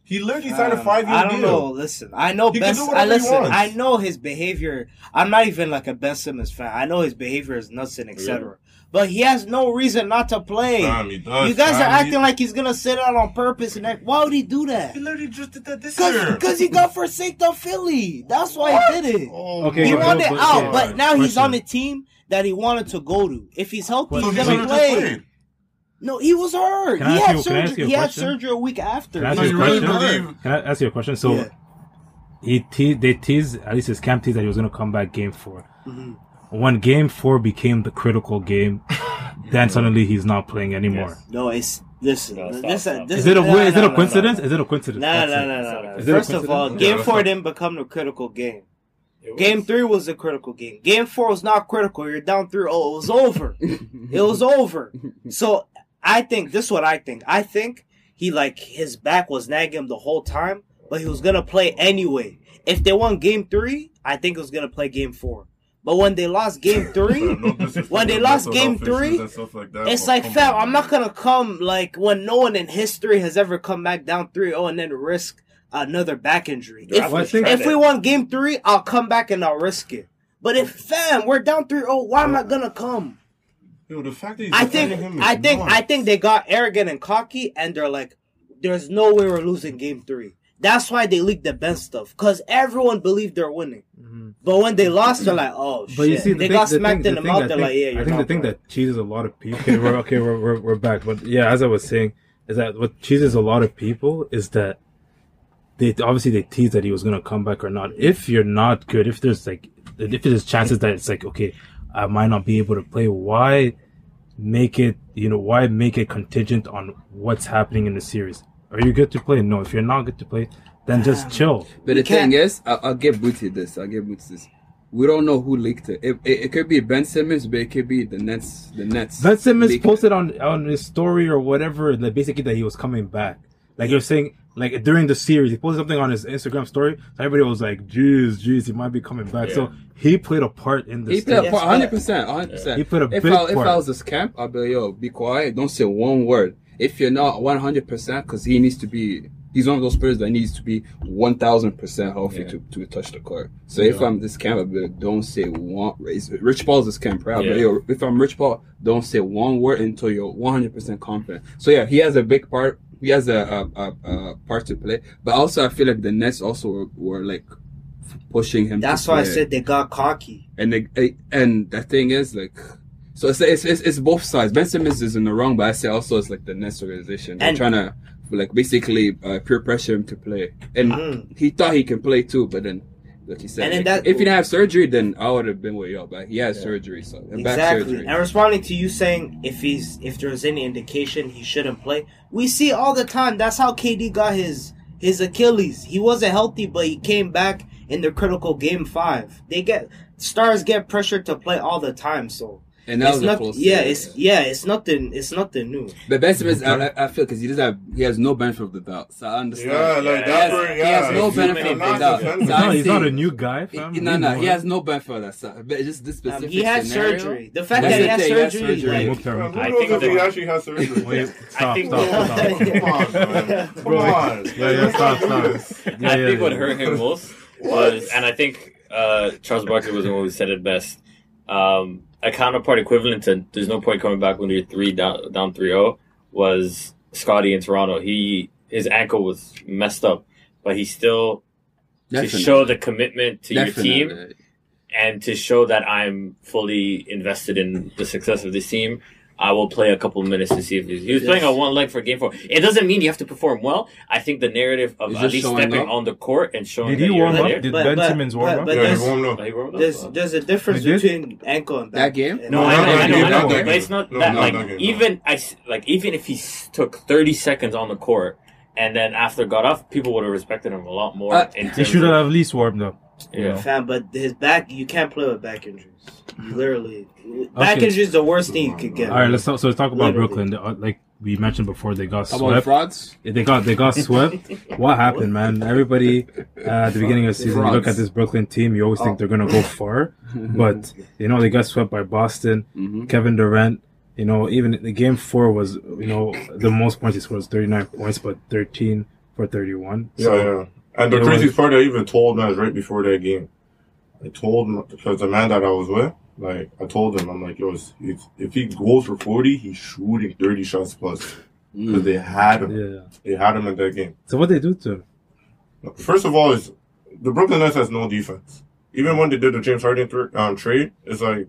He literally signed a Um, five year deal. I don't deal. know. Listen, I know He Ben. can do I whatever he listen. wants. I know his behavior. I'm not even like a Ben Simmons fan. I know his behavior is nuts and etc. But he has no reason not to play. Fam, he does, you guys fam. are acting He- like he's gonna sit out on purpose. And act- why would he do that? He literally just did that this year. Because he got forsaked on Philly. That's why he did it. Oh, Okay, he but- wanted but- out, okay, but now he's question. on a team that he wanted to go to. If he's healthy, so he's gonna should've play. No, he was hurt. Can he had you- can I ask surgery. a He had surgery a week after. Can I ask you a you really question? Can I ask you a question? So Yeah. he te- they teased at least his camp teased that he was going to come back game 4 Mm-hmm. When game four became the critical game, then suddenly he's not playing anymore. No, it's listen. No, stop, this, stop. this Is it a no, is no, it a no, coincidence? Is it a coincidence? No, That's no, no, no, no. Is it First of all, game four didn't become the critical game. Game three was the critical game. Game four was not critical. You're down three. Oh, it was over. it was over. So I think this is what I think. I think he like his back was nagging him the whole time, but he was gonna play anyway. If they won game three, I think he was gonna play game four. But when they lost game three, No when they lost game three, like that, it's like, fam, I'm not gonna come like when no one in history has ever come back down 3-0 and then risk another back injury. Draft If, Well, I was if we won game three, I'll come back and I'll risk it. But if fam, we're down 3-0, why am I gonna come? Yo, the fact that he's I think him is I think nuts. I think they got arrogant and cocky and they're like, there's no way we're losing game three. That's why they leaked the bench stuff. Cause everyone believed they're winning. But when they lost, they're like, oh shit. You see, the they thing, got the smacked thing, in the the mouth. They're think- like, yeah, you're I think the thing playing. that cheeses a lot of people. Okay, we're okay, we're, we're we're back. But yeah, as I was saying, is that what cheeses a lot of people is that they obviously they tease that he was gonna come back or not. If you're not good, if there's like if there's chances that it's like okay, I might not be able to play. Why make it? You know, why make it contingent on what's happening in the series? Are you good to play? No. If you're not good to play, then just chill. But the thing is, I'll, I'll give Booty this. I'll give Booty this. We don't know who leaked it. It, it. it could be Ben Simmons, but it could be the Nets. The Nets. Ben Simmons leaked posted on on his story or whatever, that basically that he was coming back. Like you're saying, like during the series, he posted something on his Instagram story. So everybody was like, "Jeez, jeez, he might be coming back." So he played a part in this. He played thing. a part, hundred percent, hundred percent. He played a if big I, if. I was this camp, I'd be like, yo, be quiet, don't say one word. If you're not one hundred percent, because he needs to be. He's one of those players that needs to be one thousand percent healthy Yeah. to, to touch the court. So if I'm this camp, don't say one. Rich Paul's this camp, right? Yeah. yo, if I'm Rich Paul, don't say one word until you're one hundred percent confident. So yeah, he has a big part. He has a, a, a, a part to play, but also I feel like the Nets also were, were like pushing him. That's why I said they got cocky. And the, eh, and the thing is, like, so it's, it's it's it's both sides. Ben Simmons is in the wrong, but I say also it's like the Nets organization. They're And- trying to like basically uh, peer pressure him to play, and Mhm. he thought he can play too, but then. Like he said, And then like, that- if he didn't have surgery, then I would have been with y'all. But he has surgery, so and back Exactly. surgery. And responding to you saying if he's if there's any indication he shouldn't play, we see all the time. That's how KD got his his Achilles. He wasn't healthy, but he came back in the critical game five. They get stars get pressured to play all the time, so And that it's was a not. close Yeah, series. it's yeah, it's nothing. It's nothing new. But Ben Simmons, I, I- I feel because he doesn't have, he has no benefit of the doubt. So I understand. Yeah, like Yeah, he that's has, he has no benefit of the doubt. So No, he's not a new guy, fam. No, no, he has no benefit of that. So, but just this Um, specific he had scenario. surgery. The fact that he the had thing, he surgery, surgery. like, Mukhtar. Who I knows think if he actually has surgery? Wait, stop, think stop, stop. Come on. Come on. Yeah, yeah, stop, stop. I think what hurt him most was, and I think uh, Charles Barkley was the one who said it best. Um, a counterpart equivalent to "There's no point coming back when you're three down down 3-0 was Scottie in Toronto. He his ankle was messed up, but he still Definitely. to show the commitment to Definitely. your team and to show that I'm fully invested in the success of this team. I will play a couple minutes to see if he's, he was Yes. playing on one leg for game four. It doesn't mean you have to perform well. I think the narrative of He's at least stepping up. on the court and showing Did that he you're warm there. up? Did But- Ben but- Simmons warm but- up? but Yeah, there's- he won't know. Oh, he warmed up? There's there's a difference between ankle and back. That game? And No, No, I know, not I know, I know, but it's not No, that not like that game, even I s- like even if he took thirty seconds on the court and then after got off, people would have respected him a lot more. Uh, He should have at least warmed up. Yeah. Fam, but his back, you can't play with back injuries. You literally, back Okay. injury is the worst thing you could get. All right, let's talk, so let's talk about Literally. Brooklyn. Uh, Like we mentioned before, they got How about swept. frauds? They got they got swept. What happened, man? Everybody uh, at the beginning of the season, you look at this Brooklyn team, you always think they're gonna go far, but you know they got swept by Boston. Mm-hmm. Kevin Durant. You know, even the game four was you know the most points he scored was thirty nine points, but thirteen for thirty one. Yeah, yeah. And the It craziest was- part, I even told man right before that game. I told him because the man that I was with, like I told him, I'm like, yo, it's, if he goes for forty, he's shooting thirty shots plus because they had him. Yeah. They had him in that game. So what they do to him? First of all, is the Brooklyn Nets has no defense. Even when they did the James Harden thr um, trade, it's like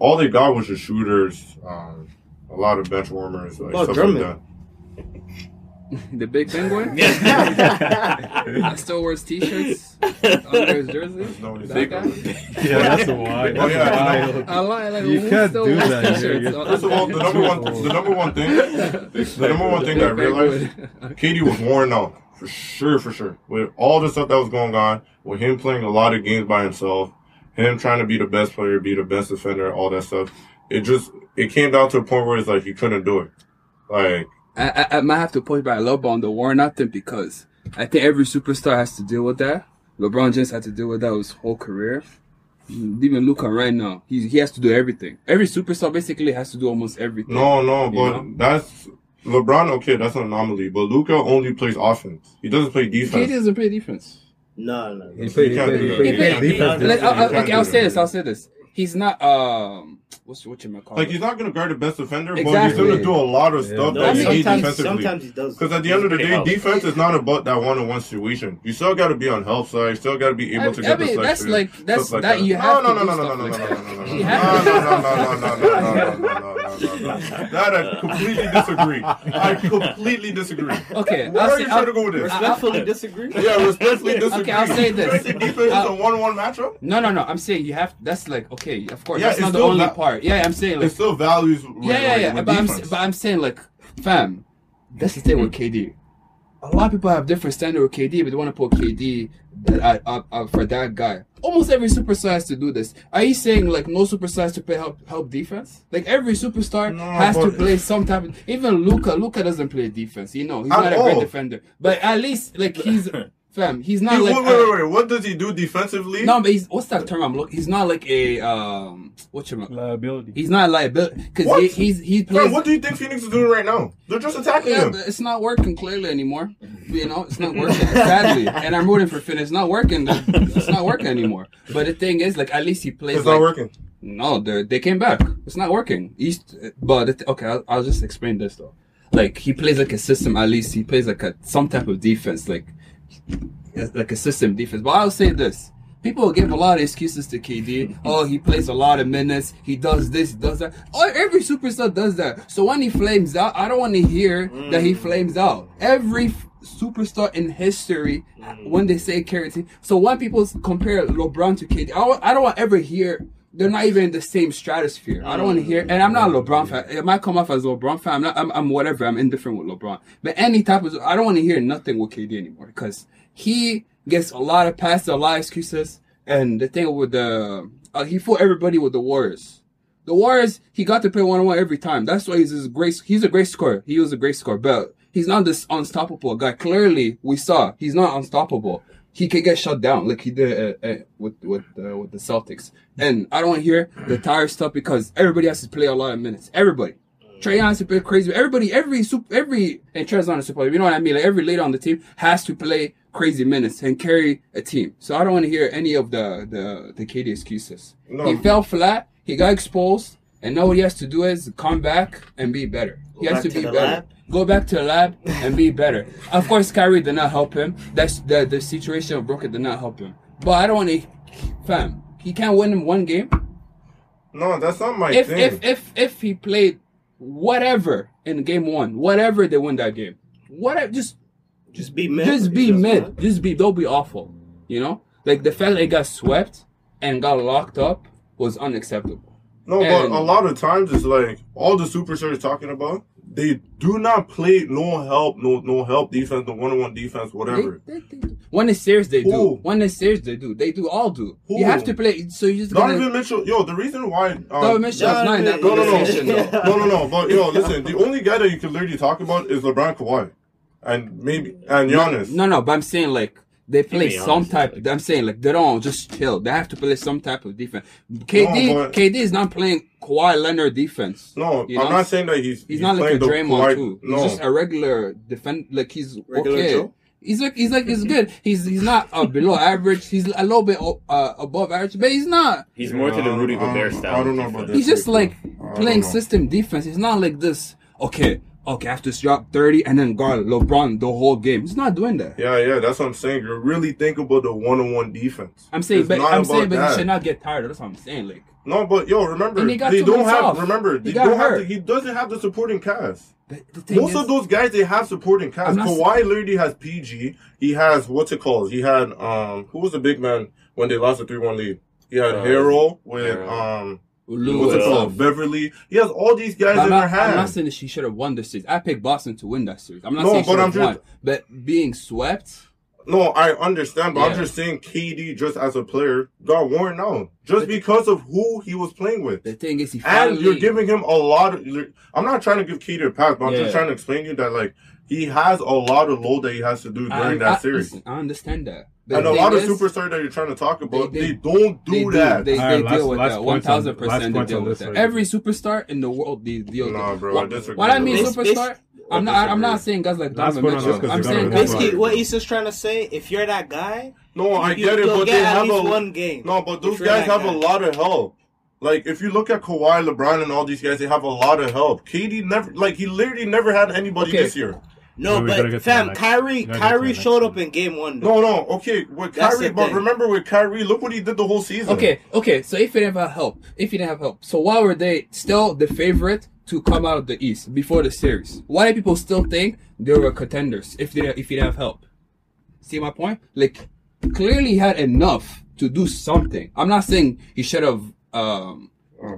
all they got was just shooters, um, a lot of bench warmers, like Oh, stuff like that. The big penguin? Yeah. That still wears t-shirts under his jersey. No That secret. guy? Yeah, that's why. Oh, yeah, I know. I lie, like, You can't do wears that, t-shirts? Oh, First of all, the number one, the number one thing, the number one thing that I realized, KD was worn out for sure, for sure. With all the stuff that was going on, with him playing a lot of games by himself, him trying to be the best player, be the best defender, all that stuff. It just it came down to a point where it's like he couldn't do it. Like I, I, I might have to push back a little bit on the Warren out thing because I think every superstar has to deal with that. LeBron James had to deal with that his whole career. Even Luka right now, he he has to do everything. Every superstar basically has to do almost everything. no, no, but know? that's LeBron. Okay, that's an anomaly. But Luka only plays offense. He doesn't play defense. He doesn't play defense. No, no. He played, he can't played, he that. played He played- defense. Like, I, I, can't okay, I'll say this. I'll say this. He's not um what's what you call Like he's not gonna guard the best defender, but he's gonna do a lot of Yeah. stuff No, that you need defensively. sometimes he does. Because at the end of the day, help. defense is not about that one-on-one situation. You still got to be on help side. You still got to be able I- to I get mean, the that's section, like- that's- stuff like that you have no, no, no, no, no, no, no, that. no, no, no, You no, have no, to- no, no, no, no, no, no, no, no, no, no, no, no. That I completely disagree. I completely disagree. Okay, Where I'll are say, you trying to I'll, go with this? Respectfully disagree. Yeah, respectfully disagree. Okay, I'll say this. You think defense is Uh, a one-on-one matchup? no, no, no. I'm saying you have. That's like okay, of course. Yeah, that's not the still only va- part. Yeah, I'm saying It like still values. yeah, yeah, yeah. But I'm, but I'm saying like, fam, that's the thing with KD. A lot of people have different standard with KD, but they want to put KD uh, uh, up, up for that guy. Almost every superstar has to do this. Are you saying like no superstar has to play help help defense? Like every superstar No, has to play some type of. Even Luka, Luka doesn't play defense. You know, he's not a great defender. But at least like he's fam. He's He- like wait, wait, wait, wait. What does he do defensively? no, but he's what's that term I'm looking? He's not like a um what you Liability. He's not a liability because What? he, he's he Bro, plays. what do you think Phoenix is doing right now? They're just attacking yeah, him. but it's not working clearly anymore. You know, it's not working sadly, and I'm rooting for Finn. It's not working. It's not working anymore. But the thing is, like, at least he plays. It's like, not working. No, they they came back. It's not working. He's, but the th- okay, I'll, I'll just explain this though. Like he plays like a system. At least he plays like a some type of defense, like like a system defense. But I'll say this: people give a lot of excuses to KD. Oh, he plays a lot of minutes. He does this, does that. Oh, every superstar does that. So when he flames out, I don't want to hear that he mm. flames out. Every f- superstar in history, mm. when they say carry, so when people compare LeBron to KD, I don't, I don't want to ever hear. They're not even in the same stratosphere. I don't want to hear, and I'm not a LeBron fan. It might come off as LeBron fan. I'm, not, I'm, I'm whatever. I'm indifferent with LeBron. But any type of, I don't want to hear nothing with KD anymore because he gets a lot of passes, a lot of excuses. And the thing with the, uh, he fought everybody with the Warriors. The Warriors, he got to play one on one every time. That's why he's a great. He's a great scorer. He was a great scorer, but he's not this unstoppable guy. Clearly, we saw he's not unstoppable. He can get shut down like he did uh, uh, with with uh, with the Celtics. And I don't want to hear the tire stuff because everybody has to play a lot of minutes. Everybody. Trae Young has to play crazy. Everybody, every super, every and Trae's not a super. You know what I mean? Like every leader on the team has to play crazy minutes and carry a team. So I don't want to hear any of the the the KD excuses. No. He fell flat. He got exposed, and now what he has to do is come back and be better. He Go has back to to be the better. lab? Go back to the lab and be better. Of course, Kyrie did not help him. That's the the situation of Brooklyn did not help him. But I don't want to, fam. He can't win in one game. No, that's not my If thing. if if if he played whatever in game one, whatever they win that game, whatever, just Just be mid. just be Just mid. mid. Just be. They'll be awful. You know, like the fact that he got swept and got locked up was unacceptable. No, but a lot of times it's like all the superstars talking about. They do not play no help, no no help defense, no one on one defense, whatever. They- they- they- when it's serious, they do. When it's serious, they do. They do all do. Who? You have to play. So you just gotta. Mitchell, yo, the reason why um, Donovan Mitchell's not in that No, no, no, position, no, no, no. But yo, listen, the only guy that you can literally talk about is LeBron Kawhi, and maybe and Giannis. No, no, but I'm saying like they play be some type. like- I'm saying like they don't just chill. They have to play some type of defense. KD, No, but- KD is not playing Kawhi Leonard defense. No, You I'm not saying that he's He's, not like a the Draymond Kawhi- too. He's just a regular defend. Like he's Regular okay. Joe? He's like he's like he's good. He's he's not uh, below average. He's a little bit uh, above average, but he's not. He's more to the Rudy um, style. I don't know about defense. that. He's just like playing system defense. He's not like this. Okay, okay, I have to drop thirty and then guard LeBron the whole game. He's not doing that. Yeah, yeah, that's what I'm saying. You really think about the one on one defense. I'm saying, It's but not I'm saying, but that. you should not get tired. That's what I'm saying. Like. No, but yo, remember And he got they don't have. off. Remember He they don't have. The, he doesn't have the supporting cast. The, the thing Most is, of those guys they have supporting cast. I'm Kawhi literally has PG. He has what's it called? He had um who was the big man when they lost the three one lead? He had Uh, Hero with Harrell. um Lou what's it called? Beverly. He has all these guys I'm in not, their I'm not saying that she should have won the series. I picked Boston to win that series. I'm not No, saying she but should I'm have just- won. But being swept, No, I understand, but I'm just saying KD just as a player got worn out just because of who he was playing with. the thing is, he And you're giving him a lot of. I'm not trying to give KD a pass, but I'm just trying to explain to you that like he has a lot of load that he has to do during I, that I- series. listen, I understand that. But and a lot of is, superstars that you're trying to talk about, They- they, they- don't do they do. that. They, they right, last- deal with last that. One points on- thousand last percent. They deal with that. right Every superstar in the world, they deal with Nah, that. bro, I What, disagree what I mean, It's- superstar. I'm not. I'm not saying guys like Donovan Mitchell. I'm saying move guys on. like Basically, what Issa's trying to say, if you're that guy, no, I get it, but they have a one game. no, but those guys have a lot of help. Like if you look at Kawhi, LeBron, and all these guys, they have a lot of help. KD never, like he literally never had anybody Okay. this year. No, we but fam, Kyrie, we gotta get to Kyrie showed up in game one. though. No, no, okay, with That's Kyrie, but thing. remember with Kyrie, look what he did the whole season. Okay, okay. So if he didn't have help, if he didn't have help, so why were they still the favorite to come out of the East before the series? Why do people still think they were contenders if they if he didn't have help? See my point? Like clearly he had enough to do something. I'm not saying he should have. Um,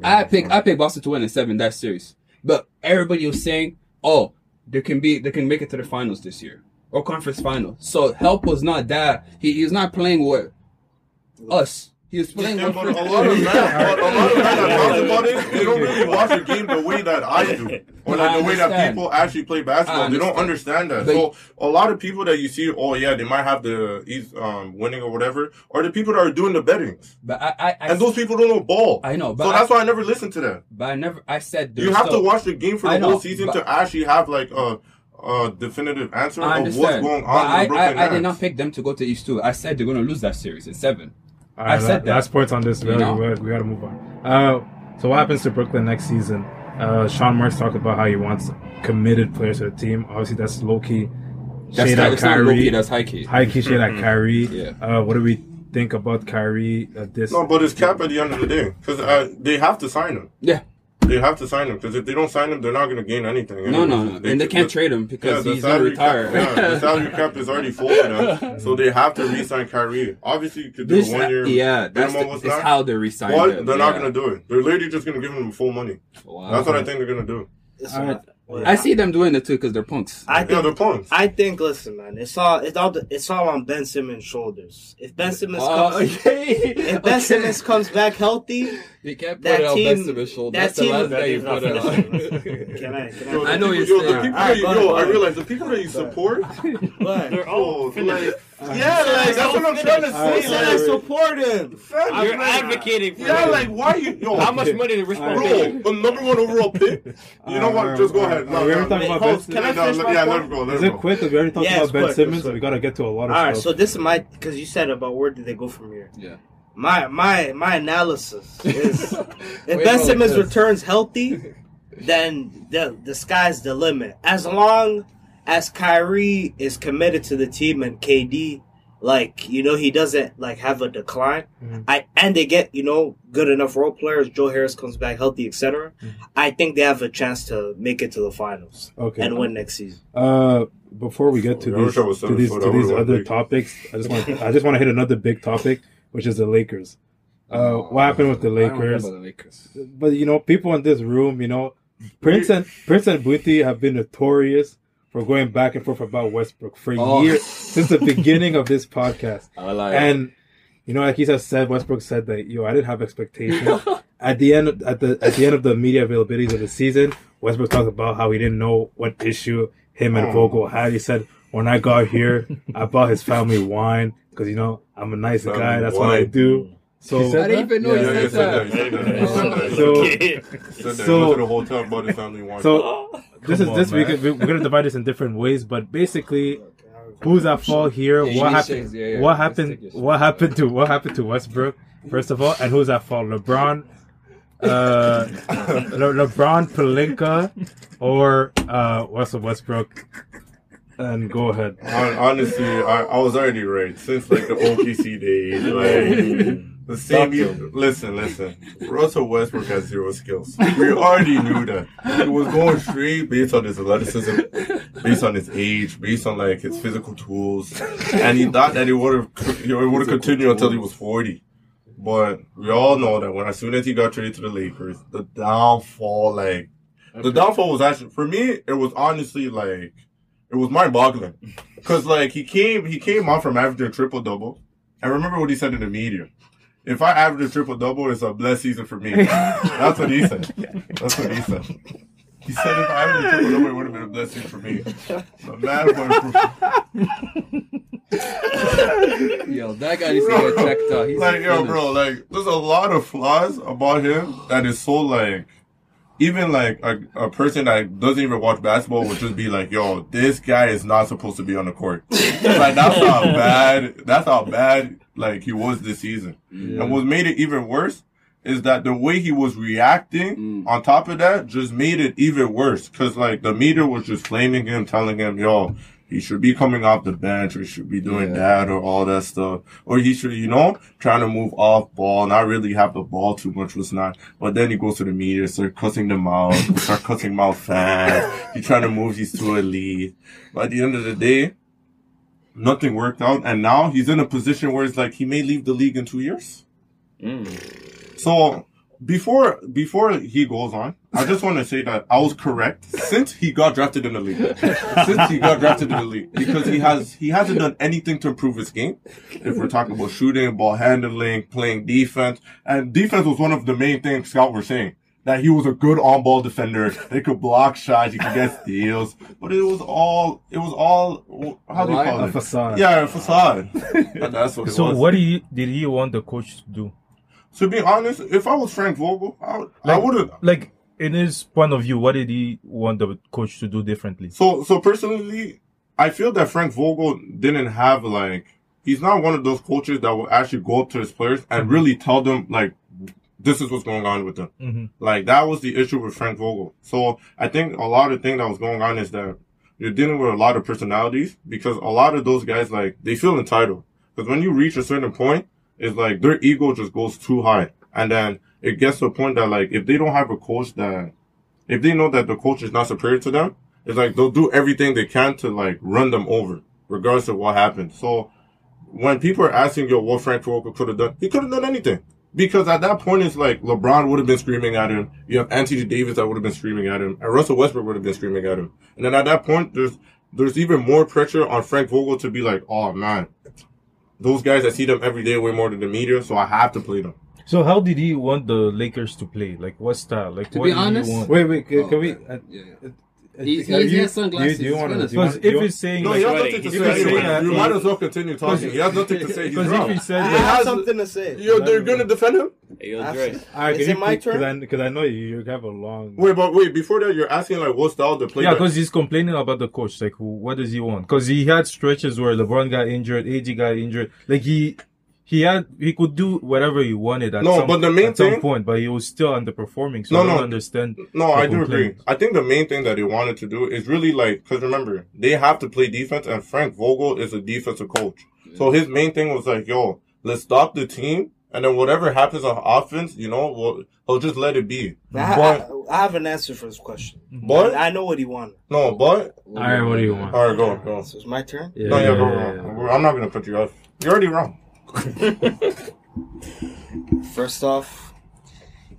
I pick I pick Boston to win in seven that series, but everybody was saying, oh, they can be they can make it to the finals this year or conference final. So help was not that. He, he was not playing with us. He was playing Yeah, but a lot of men, but a lot of men that talk about it, they don't really watch the game the way that I do, or like the way that people actually play basketball. They don't understand. understand that. So a lot of people that you see, oh yeah, they might have the East um, winning or whatever, are the people that are doing the bettings, But I, I, I and those people don't know ball. I know, but so I- that's why I never listen to that. but I never I said You there's have to watch the game for the know, whole season but- to actually have like a, a definitive answer I of what's understand. going on. I, in the Brooklyn I, I did not pick them to go to East two. I said they're gonna lose that series in seven. All I said la- that. Last points on this. We, You gotta, know? we, gotta, we gotta move on. Uh, so what happens to Brooklyn next season? Uh, Sean Marks talked about how he wants committed players to the team. Obviously, that's low key. That's Shade not, at it's not low key, that's high key. High key shade at Kyrie. Yeah. Uh, what do we think about Kyrie at this? No, but it's cap at the end of the day because uh, they have to sign him. Yeah. They have to sign him because if they don't sign him, they're not going to gain anything. No, no, anyways. no. And they can't trade him because the he's gonna salary retire. Cap, yeah, the salary cap is already full for them, so they have to re-sign Kyrie. Obviously, you could do This, a one-year. Uh, yeah, that's the, it's how they resign But him. they're not going to do it. They're literally just going to give him full money. Wow. That's what I think they're going to do. It's All right. not- I see them doing it too because they're punks. I Yeah, think. they're punks. I think. Listen, man. It's all. It's all. It's all on Ben Simmons' shoulders. If Ben Simmons Oh, comes, okay. if Ben Okay. Simmons comes back healthy, They can't put That it on team- Ben Simmons' shoulder. that That's the team- last that guy you put it on. Can I? Can Yo, I? I know you're people- yo, the saying. people Alright, that you, yo, I realize the people that you support, What? They're all oh, yo, finished. like, yeah, like that's what I'm trying to I say. said I Like, support him. fam, You're like, advocating for Yeah, it. like why are you? Yo, How much money did Rich Paul Bro, make? a number one overall pick. You know what? Just go ahead. No, we no, already talked no. about Host, Ben can I finish no, my yeah, let point? him go. Let Is it go. quick? 'Cause we already talked about Ben quick, Simmons. We gotta get to a lot of All right, so this is my because you said about where did they go from here. Yeah. My my my analysis is if Wait, Ben hold Simmons this. returns healthy, then the the sky's the limit. As long as Kyrie is committed to the team and KD, like you know, he doesn't like have a decline. Mhm. I and they get you know good enough role players. Joe Harris comes back healthy, etc. I think they have a chance to make it to the finals okay. and win next season. Uh, before we get to these to these to these other topics, I just want I just want to hit another big topic, which is the Lakers. Uh, what happened with the I don't Lakers? the Lakers. But you know, people in this room, you know, Prince and Prince and Booty have been notorious for going back and forth about Westbrook for Oh. years since the beginning of this podcast. I like And you know, like he just said, Westbrook said that yo, I didn't have expectations. at the end, at the at the end of the media availabilities of the season, Westbrook talked about how he didn't know what issue him and Oh. Vogel had. He said, "When I got here, I bought his family wine because you know I'm a nice Family guy. That's what I do." So I didn't even know Yeah, he Yeah, you said said that. that. You said that. You said that. So- You said that. so- You went to the hotel, bought his family wine. So this is this on, we man. could, we- we're gonna divide this in different ways, but basically, who's at fault here? Yeah, what need happened? shades, yeah, yeah. What happened? take. What happened to what happened to Westbrook? First of all, and who's at fault? LeBron, uh, Le- LeBron, Pelinka, or uh, Russell Westbrook? And go ahead. Hon- honestly, I, I was already right since like the OKC days. Like the same. You, listen, listen. Russell Westbrook has zero skills. We already knew that. He was going straight based on his athleticism, based on his age, based on like his physical tools, and he thought that he would have he would have continued until he was forty. But we all know that when as soon as he got traded to the Lakers, the downfall, like the downfall was actually for me, it was honestly like it was mind boggling. Cause like he came he came out from averaging triple double. And remember what he said in the media. If I average a triple double, it's a blessed season for me. That's what he said. That's what he said. He said if I averaged a triple double, it would have been a blessing for me. The man was Yo, that guy needs to get checked out. He's like, yo, finished. bro, like, there's a lot of flaws about him that is so like, even like a, a person that doesn't even watch basketball would just be like, yo, this guy is not supposed to be on the court. like, that's how bad, that's how bad, like, he was this season. And what made it even worse is that the way he was reacting Mm. on top of that just made it even worse. Cause like the media was just flaming him, telling him, yo, he should be coming off the bench or he should be doing Yeah. that or all that stuff. Or he should, you know, trying to move off ball, not really have the ball too much was not. But then he goes to the media, start cussing them out, start cussing them out fans. He's trying to move these to a lead. But at the end of the day, nothing worked out. And now he's in a position where it's like he may leave the league in two years. Mm. So before before he goes on, I just want to say that I was correct since he got drafted in the league. since he got drafted in the league, because he has he hasn't done anything to improve his game. If we're talking about shooting, ball handling, playing defense, and defense was one of the main things Scout were saying. That he was a good on-ball defender. They could block shots. He could get steals. But it was all, it was all, how do you Lie? call A it? facade. Yeah, a facade. That's what it So was. what do you did he want the coach to do? To be honest, if I was Frank Vogel, I, would- I would have. Like in his point of view, what did he want the coach to do differently? So, so personally, I feel that Frank Vogel didn't have like he's not one of those coaches that will actually go up to his players and really tell them like this is what's going on with them. Mhm. Like that was the issue with Frank Vogel. So I think a lot of thing that was going on is that you're dealing with a lot of personalities because a lot of those guys like they feel entitled because when you reach a certain point, it's like their ego just goes too high, and then it gets to a point that like if they don't have a coach that if they know that the coach is not superior to them, it's like they'll do everything they can to like run them over, regardless of what happens. So when people are asking yo what Frank Vogel could have done, he could have done anything. Because at that point, it's like LeBron would have been screaming at him. You have Anthony Davis that would have been screaming at him, and Russell Westbrook would have been screaming at him. And then at that point, there's there's even more pressure on Frank Vogel to be like, oh man, those guys I see them every day way more than the media, so I have to play them. So how did he want the Lakers to play? Like what style? Like To what be did he honest- want? Wait, wait. Can, Oh, can we? Uh, Yeah. uh, He- uh, he you- has sunglasses. Do you, do you want to? He's Because sweating. if he's saying No, he has nothing to say. sweating. anyway. You might as well continue talking. He has nothing to say. Because if he said I have has- something to say. Yo, they're gonna defend him. Hey, yo, That's- Dre. Alright, Is it my pick- Cause turn? I, cause I know you, you have a long. Wait, but wait. Before that, you're asking like what style to play. Yeah, because he's complaining about the coach. Like, what does he want? Because he had stretches where LeBron got injured, AD got injured. Like he, he had, he could do whatever he wanted at No, some, but the main at some point, but he was still underperforming. So No, I don't no. understand. No, I do agree. I think the main thing that he wanted to do is really like, because remember, they have to play defense, and Frank Vogel is a defensive coach. So his main thing was like, yo, let's stop the team, and then whatever happens on offense, you know, we'll, he'll just let it be. I, But, I, I have an answer for this question. Mm-hmm. but, I know what he wanted. no, but, Alright, what do you want? alright, go, go. So it's my turn. Yeah, No, yeah, go, yeah, go. yeah. I'm not gonna cut you off. You're already wrong. First off,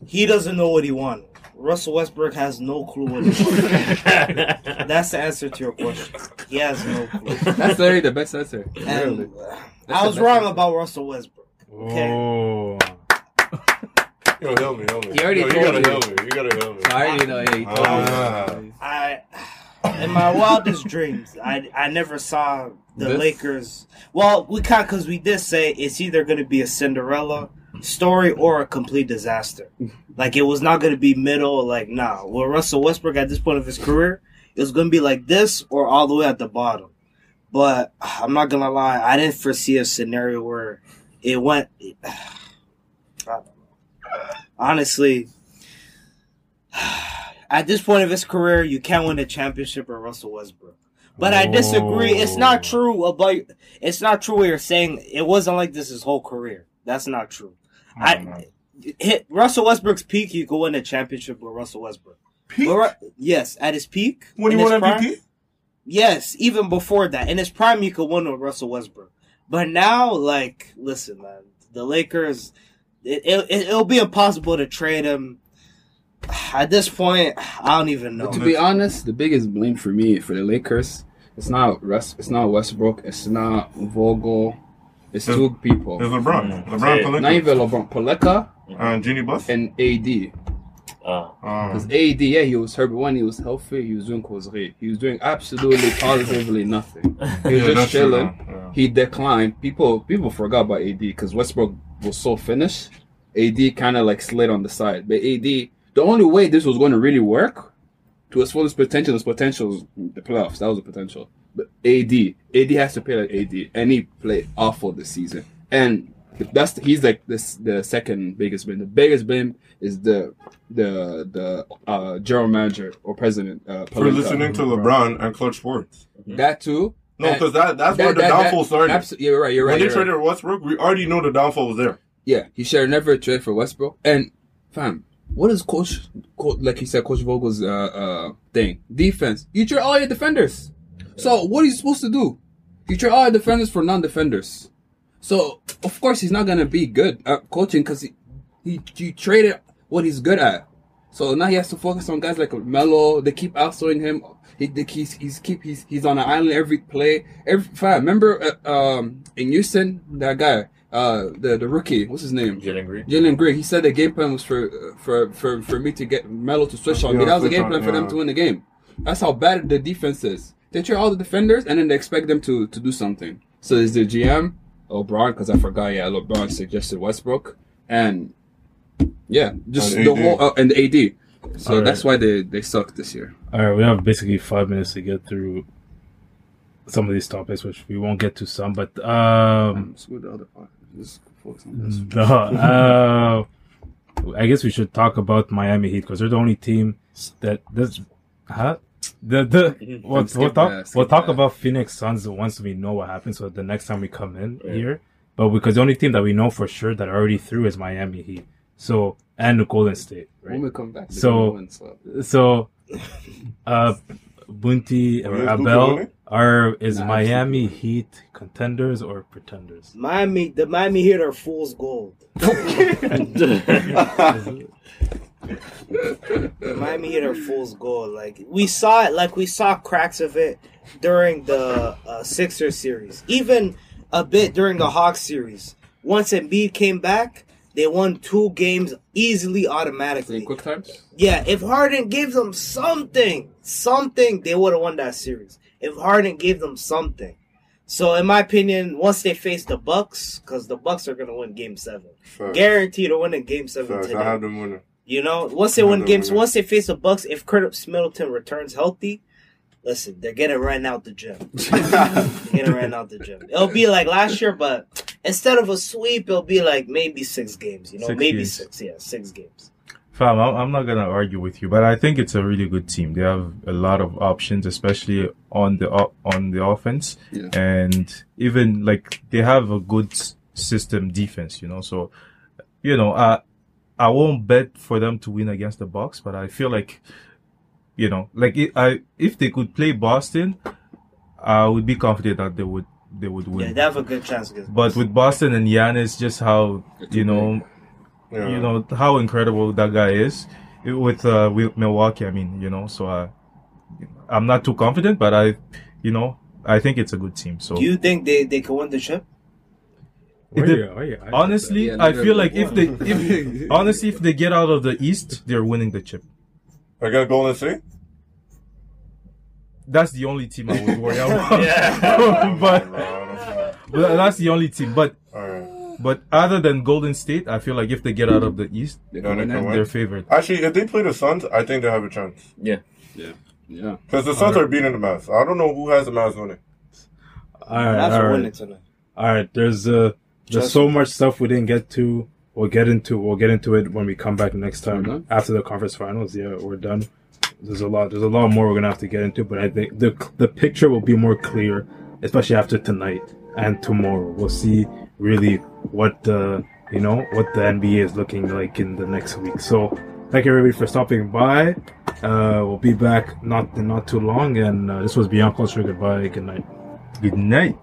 he doesn't know what he wanted. Russell Westbrook has no clue what he wanted. That's the answer to your question. He has no clue. That's literally the best answer. And Really. uh, That's I the was best wrong answer. about Russell Westbrook. Okay. Oh. Yo, help me, help me. He already Yo, you told gotta you. help me. You gotta help me. I already know. Yeah, he told Ah. me. I, in my wildest dreams, I I never saw the This? Lakers. Well, we can't because we did say it's either going to be a Cinderella story or a complete disaster. Like it was not going to be middle. Like nah, with Russell Westbrook at this point of his career, it was going to be like this or all the way at the bottom. But I'm not gonna lie, I didn't foresee a scenario where it went. I don't know. Honestly, at this point of his career, you can't win a championship with Russell Westbrook. But I disagree. It's not oh. true about. It's not true what you're saying. It wasn't like this his whole career. That's not true. I hmm. hit Russell Westbrook's peak. You go win a championship with Russell Westbrook. Peak? But yes, at his peak. When his won prime- MVP? Yes, even before that. In his prime, you could win with Russell Westbrook. But now, like, listen, man, the Lakers, it, it, it'll be impossible to trade him. At this point, I don't even know. But to be honest, the biggest blame for me for the Lakers, it's not Russ, it's not Westbrook, it's not Vogel, it's It's- two people. It's LeBron. Mm. LeBron Yeah. Not even LeBron, Pelinka And Jeanie Buss. and AD. Uh, Because Um, AD, yeah, he was hurt, but when he was healthy, he was doing causerie. He was doing absolutely positively nothing. He was yeah, just that's true, chilling. yeah. He declined. People people forgot about AD because Westbrook was so finished. AD kind of like slid on the side. But AD, the only way this was going to really work to its fullest potential, his potential was the playoffs. That was the potential. But AD, AD has to play like AD, and he played awful this season. And that's he's like this the second biggest blame. The biggest blame is the the the uh, general manager or president uh, For listening to LeBron and Clutch Sports. That too. No, because that, that's that- where the that- downfall that- started. abso- you're right. You're right. when they you're right. traded Westbrook, we already know the downfall was there. Yeah, he should have never traded for Westbrook. And fam, what is Coach, Co- like he said, Coach Vogel's uh, uh, thing? Defense. You trade all your defenders. So what are you supposed to do? You trade all your defenders for non-defenders. So of course he's not gonna be good at coaching because he, he traded what he's good at. So now he has to focus on guys like Melo. They keep outsourcing him. He he's he's keep he's he's on an island every play. Every remember uh, um in Houston that guy uh the the rookie what's his name Jalen Green. Jalen Green, he said the game plan was for for for for me to get Melo to switch on me. That was the switch game on, plan for them to win the game. That's how bad the defense is. They trade all the defenders and then they expect them to to do something. So is the GM LeBron because I forgot. Yeah, LeBron suggested Westbrook and yeah, just And the AD. whole uh, and the AD. So All right. that's why they they suck this year. All right, we have basically five minutes to get through some of these topics, which we won't get to some, but um, Let's go to the other part. Just focus on this. the, uh, I guess we should talk about Miami Heat because they're the only team that does, huh? The the we'll, we'll talk that, we'll talk that. about Phoenix Suns once we know what happens. So the next time we come in Yeah. here, but because the only team that we know for sure that already through is Miami Heat. So and the Golden State, right? When we come back, So- win, so. So, uh, Bunty or Where's Abel are is Nah, Miami Heat contenders or pretenders? Miami, the Miami Heat are fool's gold. The Miami Heat are fool's gold. Like we saw it, like we saw cracks of it during the uh, Sixers series, even a bit during the Hawks series. Once Embiid came back, They won two games easily, Three automatically. quick times. Yeah, if Harden gives them something, something, they would have won that series. If Harden gave them something. So, in my opinion, once they face the Bucks, because the Bucks are gonna win Game Seven, Facts. guaranteed to win in Game Seven Facts. today. I have them winning. You know, once they win games, once they face the Bucks, if Curtis Middleton returns healthy, listen, they're getting right out the gym. getting right out the gym. It'll be like last year, but instead of a sweep, it'll be like maybe six games. You know, Six maybe games. six. Yeah, six games. Fam, I'm, I'm not gonna argue with you, but I think it's a really good team. They have a lot of options, especially on the o- on the offense, Yeah. and even like they have a good system defense. You know, so you know, I I won't bet for them to win against the Bucks, but I feel like you know, like it, I if they could play Boston, I would be confident that they would they would win. Yeah, win. they have a good chance against. but with Boston and Giannis, just how you know Yeah. you know how incredible that guy is with uh with Milwaukee. I mean, you know, so I I'm not too confident, but I you know I think it's a good team. So Do you think they they can win the chip? It Why did- you- why you- I- honestly, Yeah, I feel like if they if honestly if they get out of the East, they're winning the chip. Against Golden State? That's the only team I would worry about. Yeah. but, but that's the only team. But Alright. but other than Golden State, I feel like if they get out of the East, They Yeah, can they win can that. win. they're favored. Actually, if they play the Suns, I think they have a chance. Yeah. Yeah. Yeah. Because the Suns are beating the Mavs. I don't know who has the Mavs winning. All right, That's all for right. winning tonight. All right, there's uh there's Just- so much stuff we didn't get to. We'll get into we'll get into it when we come back next We're time after the conference finals. Yeah, we're done. There's a lot there's a lot more we're gonna have to get into, but I think the the picture will be more clear, especially after tonight and tomorrow. We'll see really what the you know what the NBA is looking like in the next week. So thank you everybody for stopping by. Uh, we'll be back not not too long, and uh, this was Beyond Culture. Goodbye. Good night. Good night.